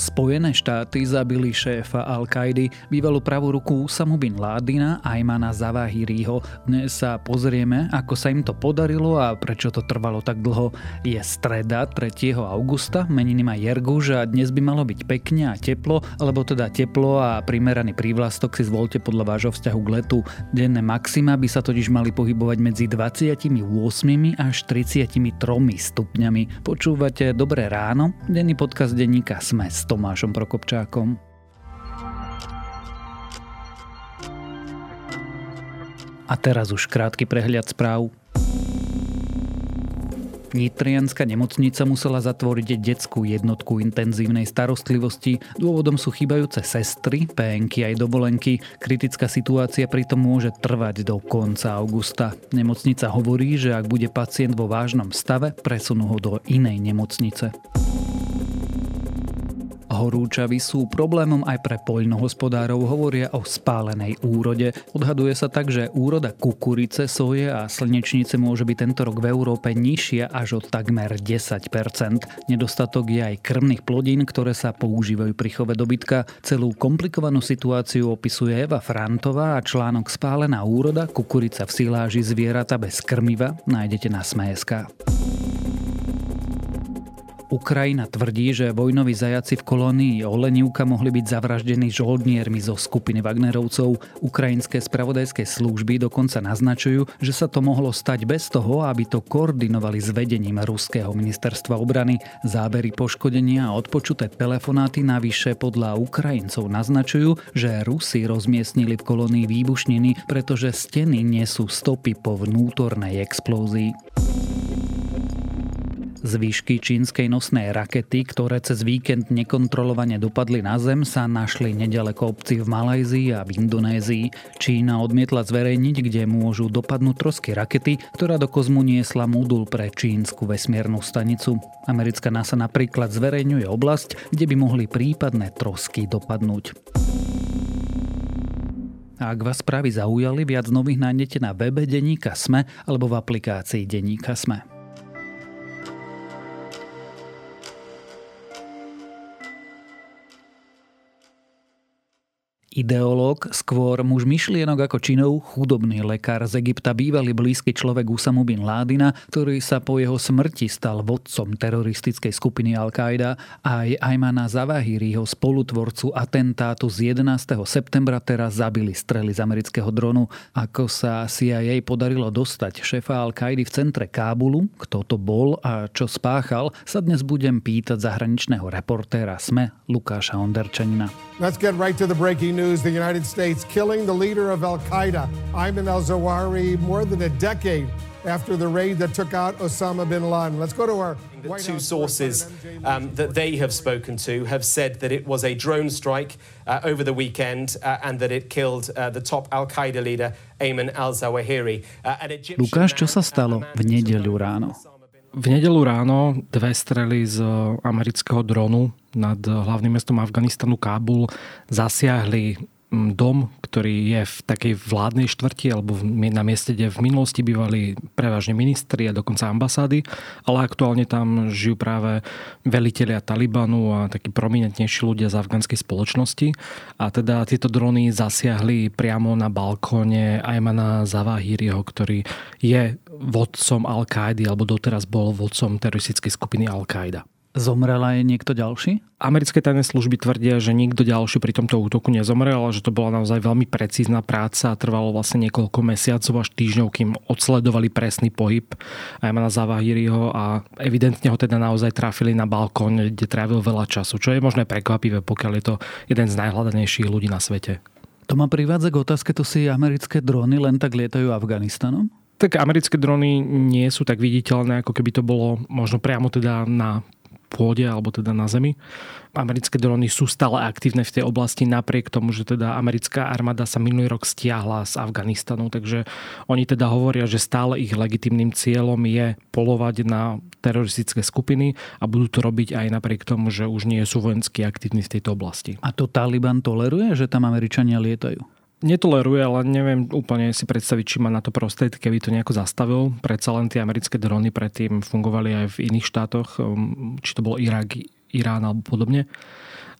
Spojené štáty zabili šéfa Al-Kaidy, bývalú pravú ruku Usamu bin Ládina Aymana Zawahiriho. Dnes sa pozrieme, ako sa im to podarilo a prečo to trvalo tak dlho. Je streda 3. augusta, meniny má Jerguž a dnes by malo byť pekne a teplo, alebo teda teplo a primeraný prívlastok si zvolte podľa vášho vzťahu k letu. Denné maxima by sa totiž mali pohybovať medzi 28 až 33 stupňami. Počúvate Dobré ráno, denný podcast denníka Sme Tomášom Prokopčákom. A teraz už krátky prehľad správ. Nitrianská nemocnica musela zatvoriť detskú jednotku intenzívnej starostlivosti. Dôvodom sú chýbajúce sestry, PNky aj dovolenky. Kritická situácia pritom môže trvať do konca augusta. Nemocnica hovorí, že ak bude pacient vo vážnom stave, presunú ho do inej nemocnice. Horúčavy sú problémom aj pre poľnohospodárov, hovoria o spálenej úrode. Odhaduje sa tak, že úroda kukurice, soje a slnečnice môže byť tento rok v Európe nižšia až o takmer 10%. Nedostatok je aj krmných plodín, ktoré sa používajú pri chove dobytka. Celú komplikovanú situáciu opisuje Eva Frantová a článok Spálená úroda, kukurica v siláži zvieratá bez krmiva nájdete na Sme.sk. Ukrajina tvrdí, že vojnoví zajaci v kolónii Olenivka mohli byť zavraždení žoldniermi zo skupiny Wagnerovcov. Ukrajinské spravodajské služby dokonca naznačujú, že sa to mohlo stať bez toho, aby to koordinovali s vedením Ruského ministerstva obrany. Zábery poškodenia a odpočuté telefonáty navyše podľa Ukrajincov naznačujú, že Rusi rozmiestnili v kolónii výbušniny, pretože steny nesú stopy po vnútornej explózii. Zvyšky čínskej nosnej rakety, ktoré cez víkend nekontrolovane dopadli na zem, sa našli nedaleko obci v Malajzii a v Indonézii. Čína odmietla zverejniť, kde môžu dopadnúť trosky rakety, ktorá do kozmu niesla modul pre čínsku vesmiernu stanicu. Americká NASA napríklad zverejňuje oblasť, kde by mohli prípadné trosky dopadnúť. Ak vás správy zaujali, viac nových nájdete na webe Deníka Sme alebo v aplikácii Deníka Sme. Ideológ, skôr muž myšlienok ako činov, chudobný lekár z Egypta, bývalý blízky človek Usamu bin Ládina, ktorý sa po jeho smrti stal vodcom teroristickej skupiny Al-Qaida, aj Aymana Zawahiriho, spolutvorcu atentátu z 11. septembra teraz zabili strely z amerického dronu. Ako sa CIA podarilo dostať šéfa Al-Qaidi v centre Kábulu, kto to bol a čo spáchal, sa dnes budem pýtať zahraničného reportéra SME Lukáša Onderčanina. Let's get right to the breaking news. The United States killing the leader of Al Qaeda, Ayman al Zawahiri, more than a decade after the raid that took out Osama bin Laden. Let's go to our. The two sources um, that they have spoken to have said that it was a drone strike uh, over the weekend uh, and that it killed uh, the top Al Qaeda leader, Ayman al Zawahiri. Uh, Lukáš, čo sa stalo v nedeľu ráno? V nedelu ráno dve strely z amerického dronu nad hlavným mestom Afganistanu Kábul zasiahli dom, ktorý je v takej vládnej štvrti alebo na mieste, kde v minulosti bývali prevažne ministri a dokonca ambasády, ale aktuálne tam žijú práve velitelia Talibanu a takí prominentnejší ľudia z afgánskej spoločnosti. A teda tieto drony zasiahli priamo na balkóne Aymana Zawahiriho, ktorý je vodcom Al-Kaidy alebo doteraz bol vodcom teroristickej skupiny Al-Qaida. Zomrel aj niekto ďalší? Americké tajné služby tvrdia, že nikto ďalší pri tomto útoku nezomrel, ale že to bola naozaj veľmi precízna práca a trvalo vlastne niekoľko mesiacov až týždňov, kým odsledovali presný pohyb Ajmana Zavahiriho a evidentne ho teda naozaj trafili na balkón, kde trávil veľa času, čo je možné prekvapivé, pokiaľ je to jeden z najhľadanejších ľudí na svete. To ma privádza k otázke, to si americké drony len tak lietajú Afganistanom? Tak americké drony nie sú tak viditeľné, ako keby to bolo možno priamo teda na pôde alebo teda na zemi. Americké drony sú stále aktívne v tej oblasti napriek tomu, že teda americká armáda sa minulý rok stiahla z Afganistanu, takže oni teda hovoria, že stále ich legitimným cieľom je polovať na teroristické skupiny a budú to robiť aj napriek tomu, že už nie sú vojensky aktívni v tejto oblasti. A to Taliban toleruje, že tam Američania lietajú? Netoleruje, ale neviem úplne si predstaviť, či má na to prostriedky, keby to nejako zastavil. Predsa len tie americké drony predtým fungovali aj v iných štátoch, um, či to bol Irak, Irán alebo podobne.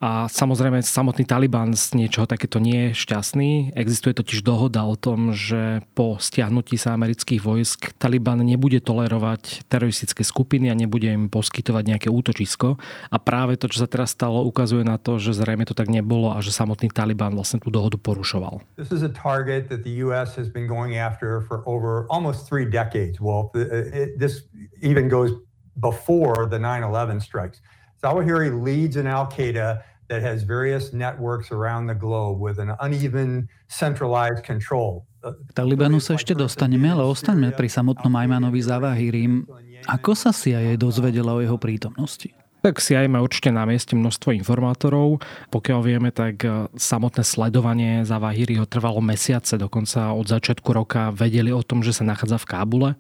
A samozrejme samotný Taliban z niečoho takéto nie je šťastný. Existuje totiž dohoda o tom, že po stiahnutí sa amerických vojsk Taliban nebude tolerovať teroristické skupiny a nebude im poskytovať nejaké útočisko. A práve to, čo sa teraz stalo, ukazuje na to, že zrejme to tak nebolo a že samotný Taliban vlastne tú dohodu porušoval. This is a target that the US has been going after for over almost three decades. Well, it, this even goes before the 9-11 strikes. Zawahiri leads in Al-Qaeda that has various networks around the globe with an uneven centralized control. K Talibanu sa ešte dostaneme, ale ostaňme pri samotnom Ajmanovi Zavahirim. Ako sa CIA dozvedela o jeho prítomnosti? Tak si aj má určite na mieste množstvo informátorov. Pokiaľ vieme, tak e, samotné sledovanie Zavahiriho trvalo mesiace, dokonca od začiatku roka vedeli o tom, že sa nachádza v Kábule.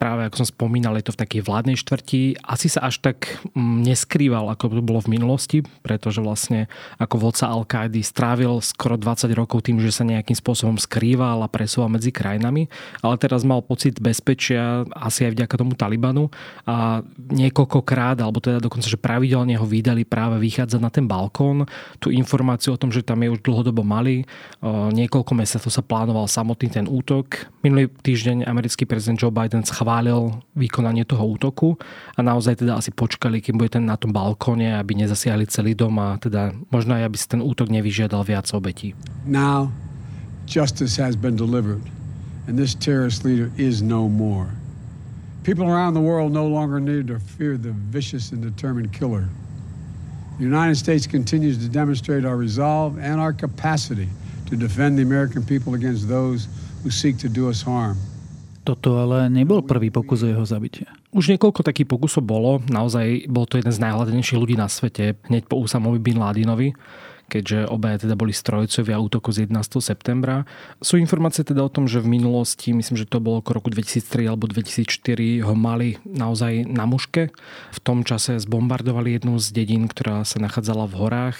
Práve ako som spomínal, je to v takej vládnej štvrti. Asi sa až tak mm, neskrýval, ako to bolo v minulosti, pretože vlastne ako vodca al strávil skoro 20 rokov tým, že sa nejakým spôsobom skrýval a presúval medzi krajinami, ale teraz mal pocit bezpečia asi aj vďaka tomu Talibanu a niekoľkokrát, alebo teda dokonca že pravidelne ho vydali práve vychádzať na ten balkón. Tu informáciu o tom, že tam je už dlhodobo mali. Niekoľko mesiacov sa plánoval samotný ten útok. Minulý týždeň americký prezident Joe Biden schválil vykonanie toho útoku a naozaj teda asi počkali, kým bude ten na tom balkóne, aby nezasiahli celý dom a teda možno aj, aby si ten útok nevyžiadal viac obetí. Now, justice has been delivered and this terrorist leader is no more. People around the world no longer need to fear the vicious and determined killer. The United States continues to demonstrate our resolve and our capacity to defend the American people against those who seek to do us harm. Toto ale nebol prvý pokus o jeho zabitie. Už niekoľko takých pokusov bolo. Naozaj bol to jeden z najhľadenejších ľudí na svete, hneď po Usamovi Bin Ladinovi keďže obaja teda boli strojcovia útoku z 11. septembra. Sú informácie teda o tom, že v minulosti, myslím, že to bolo okolo roku 2003 alebo 2004, ho mali naozaj na muške. V tom čase zbombardovali jednu z dedín, ktorá sa nachádzala v horách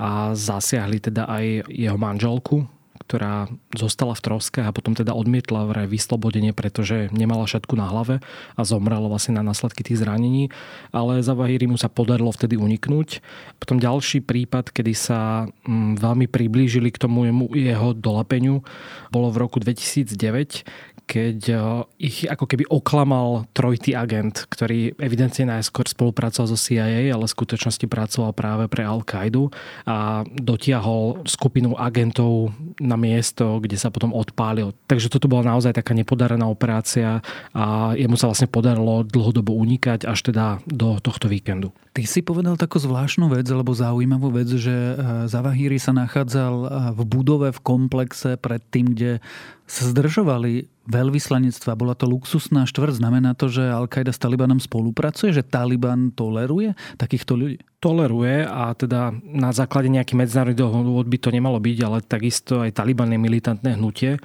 a zasiahli teda aj jeho manželku, ktorá zostala v troskách a potom teda odmietla vraj vyslobodenie, pretože nemala šatku na hlave a zomrela vlastne na následky tých zranení. Ale Zavahiri mu sa podarilo vtedy uniknúť. Potom ďalší prípad, kedy sa mm, veľmi priblížili k tomu jeho dolapeniu, bolo v roku 2009, keď eh, ich ako keby oklamal trojitý agent, ktorý evidentne najskôr spolupracoval so CIA, ale v skutočnosti pracoval práve pre Al-Qaidu a dotiahol skupinu agentov na miesto, kde sa potom odpálil. Takže toto bola naozaj taká nepodarená operácia a jemu sa vlastne podarilo dlhodobo unikať až teda do tohto víkendu. Ty si povedal takú zvláštnu vec, alebo zaujímavú vec, že eh, Zavahiri sa nachádzal eh, v budove, v komplexe pred tým, kde sa zdržovali veľvyslanectva. Bola to luxusná štvrť. Znamená to, že Al-Qaida s Talibanom spolupracuje? Že Taliban toleruje takýchto ľudí? Toleruje a teda na základe nejakých medzinárodných dohod by to nemalo byť, ale takisto aj Taliban je militantné hnutie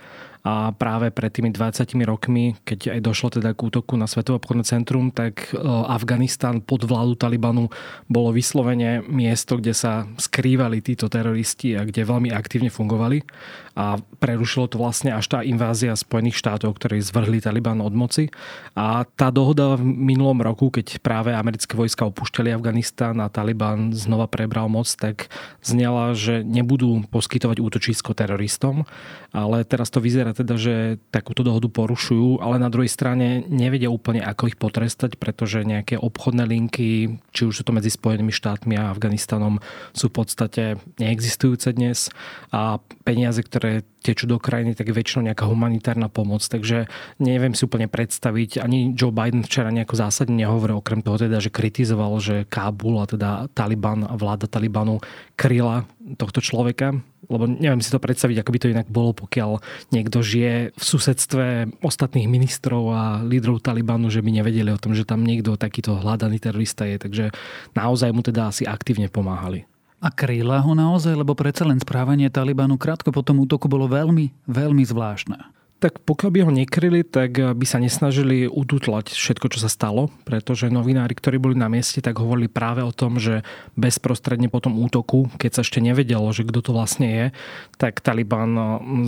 a práve pred tými 20 rokmi, keď aj došlo teda k útoku na Svetové obchodné centrum, tak e, Afganistan pod vládu Talibanu bolo vyslovene miesto, kde sa skrývali títo teroristi a kde veľmi aktívne fungovali a prerušilo to vlastne až tá invázia Spojených štátov, ktorí zvrhli Taliban od moci. A tá dohoda v minulom roku, keď práve americké vojska opúšťali Afganistán a Taliban znova prebral moc, tak znela, že nebudú poskytovať útočisko teroristom, ale teraz to vyzerá teda, že takúto dohodu porušujú, ale na druhej strane nevedia úplne, ako ich potrestať, pretože nejaké obchodné linky, či už sú to medzi Spojenými štátmi a Afganistanom, sú v podstate neexistujúce dnes a peniaze, ktoré tečú do krajiny, tak je väčšinou nejaká humanitárna pomoc. Takže neviem si úplne predstaviť, ani Joe Biden včera nejako zásadne nehovoril, okrem toho teda, že kritizoval, že Kábul a teda Taliban a vláda Talibanu kryla tohto človeka, lebo neviem si to predstaviť, ako by to inak bolo, pokiaľ niekto žije v susedstve ostatných ministrov a lídrov Talibanu, že by nevedeli o tom, že tam niekto takýto hľadaný terorista je. Takže naozaj mu teda asi aktívne pomáhali. A kryla ho naozaj, lebo predsa len správanie Talibanu krátko po tom útoku bolo veľmi, veľmi zvláštne. Tak pokiaľ by ho nekryli, tak by sa nesnažili ututlať všetko, čo sa stalo, pretože novinári, ktorí boli na mieste, tak hovorili práve o tom, že bezprostredne po tom útoku, keď sa ešte nevedelo, že kto to vlastne je, tak Taliban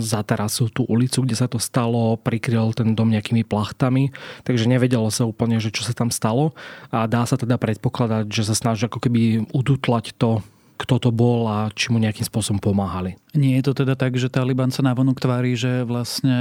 zaterasil tú ulicu, kde sa to stalo, prikryl ten dom nejakými plachtami, takže nevedelo sa úplne, že čo sa tam stalo a dá sa teda predpokladať, že sa snaží ako keby ututlať to, kto to bol a či mu nejakým spôsobom pomáhali. Nie je to teda tak, že Taliban sa navonok tvári, že vlastne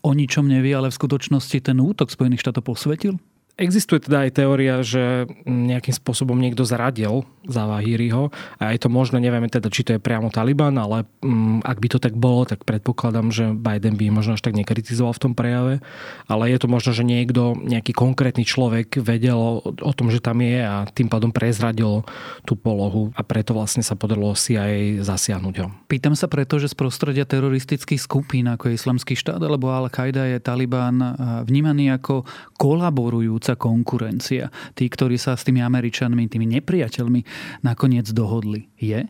o ničom nevie, ale v skutočnosti ten útok Spojených štátov posvetil? Existuje teda aj teória, že nejakým spôsobom niekto zradil Zawahiriho a je to možno, nevieme teda, či to je priamo Taliban, ale um, ak by to tak bolo, tak predpokladám, že Biden by možno až tak nekritizoval v tom prejave, ale je to možno, že niekto, nejaký konkrétny človek vedel o, o tom, že tam je a tým pádom prezradil tú polohu a preto vlastne sa podarilo si aj zasiahnuť ho. Pýtam sa preto, že z prostredia teroristických skupín ako je Islamský štát alebo Al-Qaida je Taliban vnímaný ako kolaborujúci rastúca konkurencia. Tí, ktorí sa s tými Američanmi, tými nepriateľmi nakoniec dohodli. Je?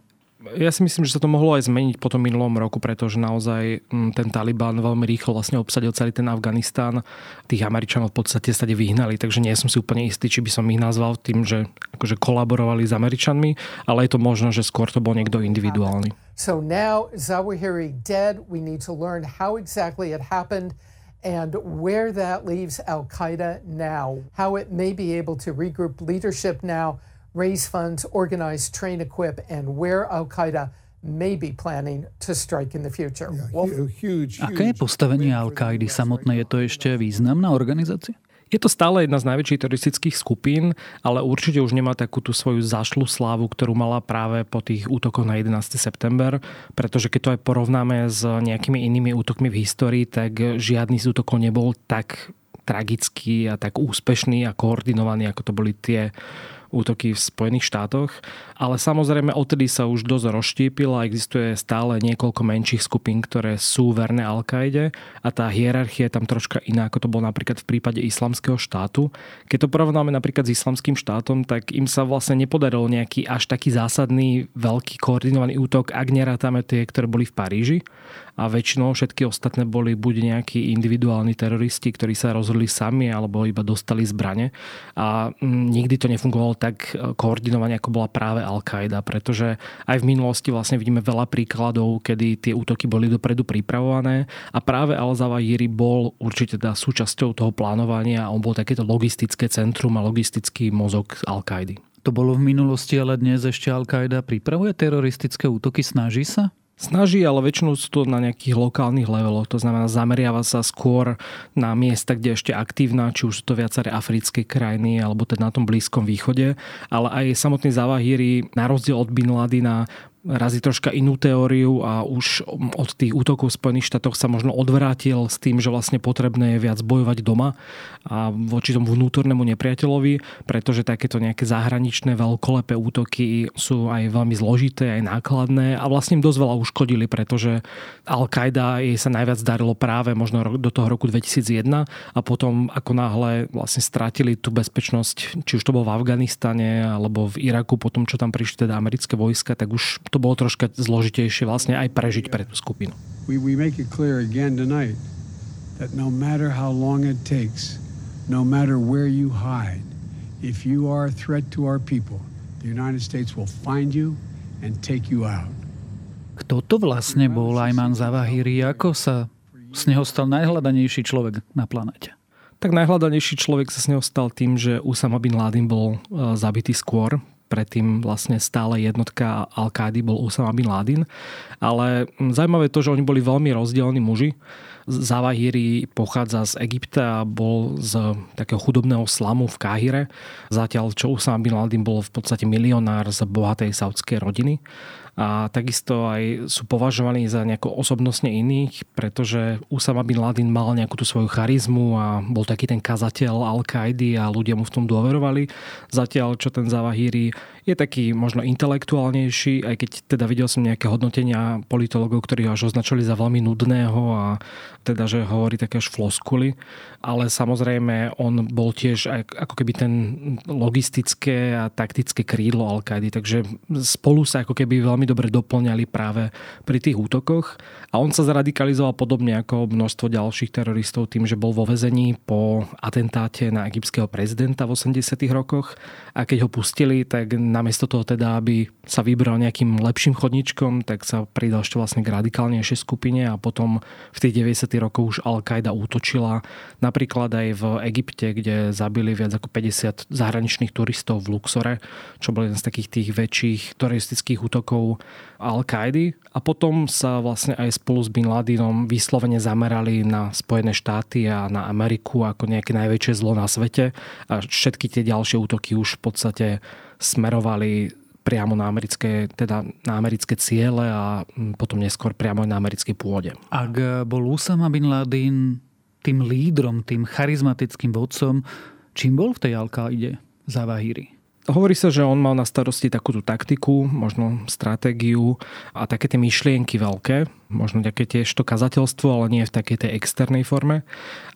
Ja si myslím, že sa to mohlo aj zmeniť po tom minulom roku, pretože naozaj mm, ten Taliban veľmi rýchlo vlastne obsadil celý ten Afganistán. Tých Američanov v podstate stade vyhnali, takže nie som si úplne istý, či by som ich nazval tým, že akože kolaborovali s Američanmi, ale je to možno, že skôr to bol niekto individuálny. So now Zawahiri dead, we need to learn how exactly it happened and where that leaves Al Qaeda now, how it may be able to regroup leadership now, raise funds, organize, train, equip, and where Al Qaeda may be planning to strike in the future. Yeah, huge, huge, Aké je postavenie Al-Kaidy samotné? Je to ešte významná organizácia? Je to stále jedna z najväčších teroristických skupín, ale určite už nemá takú tú svoju zašlú slávu, ktorú mala práve po tých útokoch na 11. september, pretože keď to aj porovnáme s nejakými inými útokmi v histórii, tak žiadny z útokov nebol tak tragický a tak úspešný a koordinovaný, ako to boli tie útoky v Spojených štátoch. Ale samozrejme odtedy sa už dosť rozštípil a existuje stále niekoľko menších skupín, ktoré sú verné Al-Kaide a tá hierarchia je tam troška iná, ako to bolo napríklad v prípade islamského štátu. Keď to porovnáme napríklad s islamským štátom, tak im sa vlastne nepodaril nejaký až taký zásadný, veľký koordinovaný útok, ak nerátame tie, ktoré boli v Paríži a väčšinou všetky ostatné boli buď nejakí individuálni teroristi, ktorí sa rozhodli sami alebo iba dostali zbrane a mm, nikdy to nefungovalo tak e, koordinovane, ako bola práve Al-Qaida, pretože aj v minulosti vlastne vidíme veľa príkladov, kedy tie útoky boli dopredu pripravované a práve Al-Zawahiri bol určite teda súčasťou toho plánovania a on bol takéto logistické centrum a logistický mozog Al-Kaidy. To bolo v minulosti, ale dnes ešte Al-Qaida pripravuje teroristické útoky, snaží sa? Snaží, ale väčšinou sú to na nejakých lokálnych leveloch. To znamená, zameriava sa skôr na miesta, kde je ešte aktívna, či už sú to viaceré africké krajiny, alebo teda na tom Blízkom východe. Ale aj samotný Zavahiri, na rozdiel od Bin Ladina, razí troška inú teóriu a už od tých útokov v Spojených štátoch sa možno odvrátil s tým, že vlastne potrebné je viac bojovať doma a voči tomu vnútornému nepriateľovi, pretože takéto nejaké zahraničné veľkolepé útoky sú aj veľmi zložité, aj nákladné a vlastne dosť veľa uškodili, pretože Al-Qaida jej sa najviac darilo práve možno do toho roku 2001 a potom ako náhle vlastne stratili tú bezpečnosť, či už to bolo v Afganistane alebo v Iraku, potom čo tam prišli teda americké vojska, tak už bolo troška zložitejšie vlastne aj prežiť pre tú skupinu. We, we make it clear again tonight that no matter how long it takes, no matter where you hide, if you are a threat to our people, the United States will find you and take you out. Kto to vlastne bol Ayman Zawahiri? Ako sa z neho stal najhľadanejší človek na planete? Tak najhľadanejší človek sa z neho stal tým, že Usama bin Laden bol e, zabitý skôr predtým vlastne stále jednotka Al-Kády bol Usama bin Laden. Ale zaujímavé to, že oni boli veľmi rozdielni muži. Zawahiri pochádza z Egypta a bol z takého chudobného slamu v Káhire. Zatiaľ, čo Usama bin Laden bol v podstate milionár z bohatej saudskej rodiny a takisto aj sú považovaní za nejako osobnostne iných, pretože Usama bin Laden mal nejakú tú svoju charizmu a bol taký ten kazateľ Al-Kaidi a ľudia mu v tom dôverovali. Zatiaľ, čo ten Zawahiri je taký možno intelektuálnejší, aj keď teda videl som nejaké hodnotenia politologov, ktorí ho až označili za veľmi nudného a teda, že hovorí také až floskuly. Ale samozrejme, on bol tiež ako keby ten logistické a taktické krídlo al takže spolu sa ako keby veľmi dobre doplňali práve pri tých útokoch. A on sa zradikalizoval podobne ako množstvo ďalších teroristov tým, že bol vo vezení po atentáte na egyptského prezidenta v 80. rokoch a keď ho pustili, tak namiesto toho teda, aby sa vybral nejakým lepším chodničkom, tak sa pridal ešte vlastne k radikálnejšej skupine a potom v tých 90. rokoch už Al-Qaida útočila napríklad aj v Egypte, kde zabili viac ako 50 zahraničných turistov v Luxore, čo bol jeden z takých tých väčších turistických útokov Al-Kaidy a potom sa vlastne aj spolu s Bin Ladinom vyslovene zamerali na Spojené štáty a na Ameriku ako nejaké najväčšie zlo na svete a všetky tie ďalšie útoky už v podstate smerovali priamo na americké, teda na americké ciele a potom neskôr priamo aj na americkej pôde. Ak bol Usama Bin Laden tým lídrom, tým charizmatickým vodcom, čím bol v tej Al-Kaide Zavahiri? Hovorí sa, že on mal na starosti takúto taktiku, možno stratégiu a také tie myšlienky veľké, možno také tiež to kazateľstvo, ale nie v takej tej externej forme.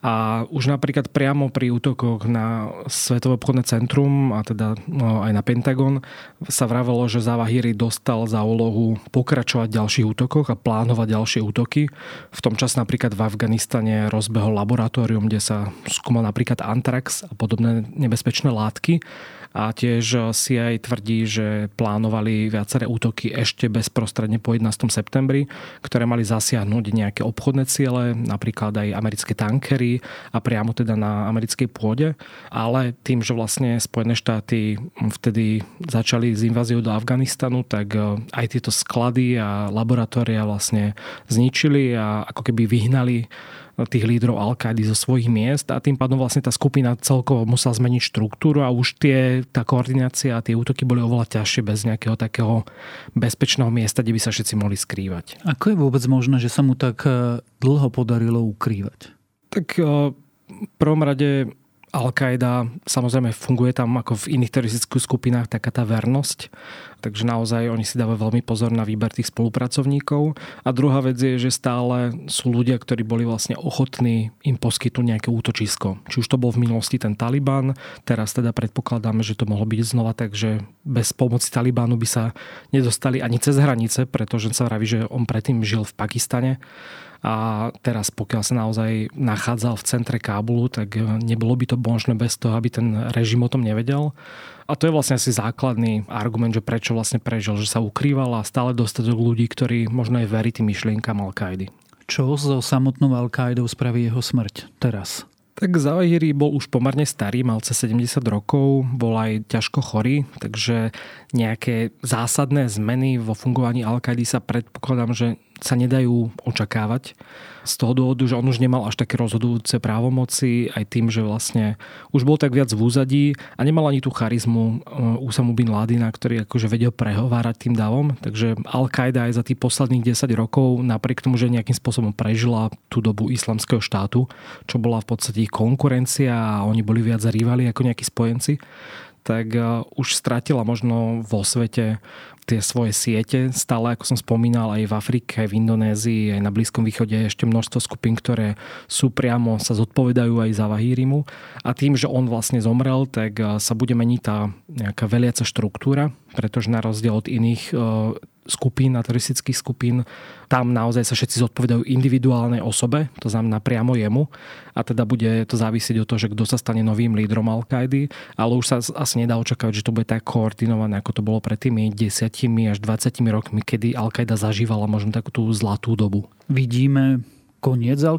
A už napríklad priamo pri útokoch na Svetové obchodné centrum a teda no, aj na Pentagon sa vravelo, že Zavahiri dostal za úlohu pokračovať v ďalších útokoch a plánovať ďalšie útoky. V tom čas napríklad v Afganistane rozbehol laboratórium, kde sa skúmal napríklad antrax a podobné nebezpečné látky a tiež si aj tvrdí, že plánovali viaceré útoky ešte bezprostredne po 11. septembri, ktoré mali zasiahnuť nejaké obchodné ciele, napríklad aj americké tankery a priamo teda na americkej pôde. Ale tým, že vlastne Spojené štáty vtedy začali s inváziou do Afganistanu, tak e, aj tieto sklady a laboratória vlastne zničili a ako keby vyhnali tých lídrov al zo svojich miest a tým pádom vlastne tá skupina celkovo musela zmeniť štruktúru a už tie, tá koordinácia a tie útoky boli oveľa ťažšie bez nejakého takého bezpečného miesta, kde by sa všetci mohli skrývať. Ako je vôbec možné, že sa mu tak e, dlho podarilo ukrývať? Tak e, v prvom rade Al-Qaida samozrejme funguje tam ako v iných teroristických skupinách taká tá vernosť Takže naozaj oni si dávajú veľmi pozor na výber tých spolupracovníkov. A druhá vec je, že stále sú ľudia, ktorí boli vlastne ochotní im poskytnúť nejaké útočisko. Či už to bol v minulosti ten Taliban, teraz teda predpokladáme, že to mohlo byť znova tak, že bez pomoci Talibánu by sa nedostali ani cez hranice, pretože sa vraví, že on predtým žil v Pakistane a teraz pokiaľ sa naozaj nachádzal v centre Kábulu, tak nebolo by to možné bez toho, aby ten režim o tom nevedel. A to je vlastne asi základný argument, že prečo vlastne prežil, že sa ukrýval a stále dostatok ľudí, ktorí možno aj verí tým myšlienkam Al-Kaidy. Čo so samotnou Al-Kaidou spraví jeho smrť teraz? Tak Zawahiri bol už pomerne starý, mal cez 70 rokov, bol aj ťažko chorý, takže nejaké zásadné zmeny vo fungovaní al sa predpokladám, že sa nedajú očakávať z toho dôvodu, že on už nemal až také rozhodujúce právomoci, aj tým, že vlastne už bol tak viac v úzadí a nemal ani tú charizmu Usamu uh, Bin Ladina, ktorý akože vedel prehovárať tým davom. Takže Al-Qaida aj za tých posledných 10 rokov, napriek tomu, že nejakým spôsobom prežila tú dobu islamského štátu, čo bola v podstate ich konkurencia a oni boli viac rivali ako nejakí spojenci, tak uh, už stratila možno vo svete tie svoje siete. Stále, ako som spomínal, aj v Afrike, aj v Indonézii, aj na Blízkom východe je ešte množstvo skupín, ktoré sú priamo, sa zodpovedajú aj za Vahírimu. A tým, že on vlastne zomrel, tak eh, sa bude meniť tá nejaká veliaca štruktúra, pretože na rozdiel od iných eh, skupín a teroristických skupín, tam naozaj sa všetci zodpovedajú individuálnej osobe, to znamená priamo jemu a teda bude to závisieť od toho, že kto sa stane novým lídrom al ale už sa asi nedá očakávať, že to bude tak koordinované, ako to bolo pred tými 10 až 20 rokmi, kedy al zažívala možno takú tú zlatú dobu. Vidíme koniec al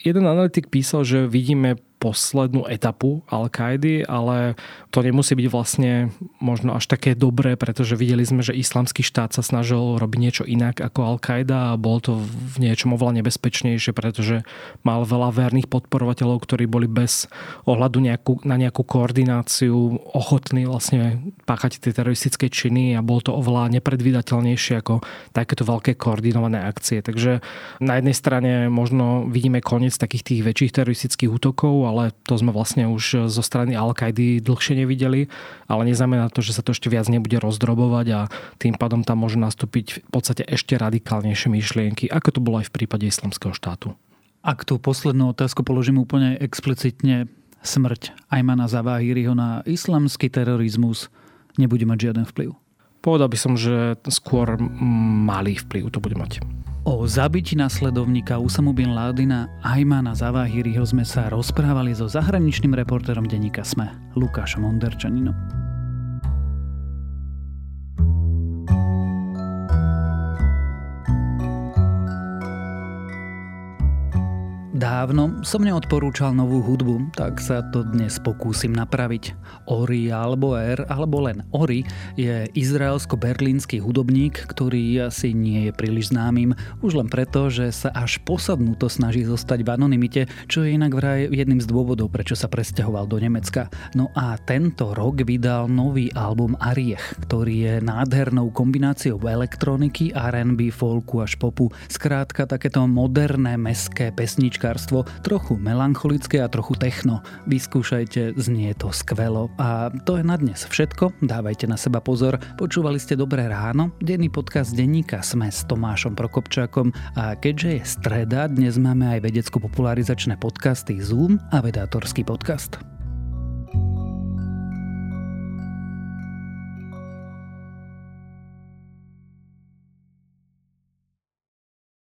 Jeden analytik písal, že vidíme poslednú etapu Al-Kaidy, ale to nemusí byť vlastne možno až také dobré, pretože videli sme, že islamský štát sa snažil robiť niečo inak ako Al-Qaida a bol to v niečom oveľa nebezpečnejšie, pretože mal veľa verných podporovateľov, ktorí boli bez ohľadu nejakú, na nejakú koordináciu ochotní vlastne páchať tie teroristické činy a bol to oveľa nepredvídateľnejšie ako takéto veľké koordinované akcie. Takže na jednej strane možno vidíme koniec takých tých väčších teroristických útokov, ale to sme vlastne už zo strany Al-Kaidy dlhšie nevideli, ale neznamená to, že sa to ešte viac nebude rozdrobovať a tým pádom tam môžu nastúpiť v podstate ešte radikálnejšie myšlienky, ako to bolo aj v prípade islamského štátu. Ak tú poslednú otázku položím úplne explicitne, smrť Ajmana Zawahiriho na islamský terorizmus nebude mať žiaden vplyv? Povedal by som, že skôr malý vplyv to bude mať. O zabití nasledovníka Usamu bin Ládina Ajmana Zavahiriho sme sa rozprávali so zahraničným reportérom denníka SME, Lukášom Onderčaninom. Dávno som neodporúčal novú hudbu, tak sa to dnes pokúsim napraviť. Ori alebo Er, alebo len Ori, je izraelsko-berlínsky hudobník, ktorý asi nie je príliš známym, už len preto, že sa až posadnuto snaží zostať v anonimite, čo je inak vraj jedným z dôvodov, prečo sa presťahoval do Nemecka. No a tento rok vydal nový album Ariech, ktorý je nádhernou kombináciou elektroniky, R&B, folku až popu. Skrátka takéto moderné meské pesnička hudbárstvo, trochu melancholické a trochu techno. Vyskúšajte, znie to skvelo. A to je na dnes všetko, dávajte na seba pozor. Počúvali ste Dobré ráno, denný podcast denníka Sme s Tomášom Prokopčákom a keďže je streda, dnes máme aj vedecko-popularizačné podcasty Zoom a vedátorský podcast.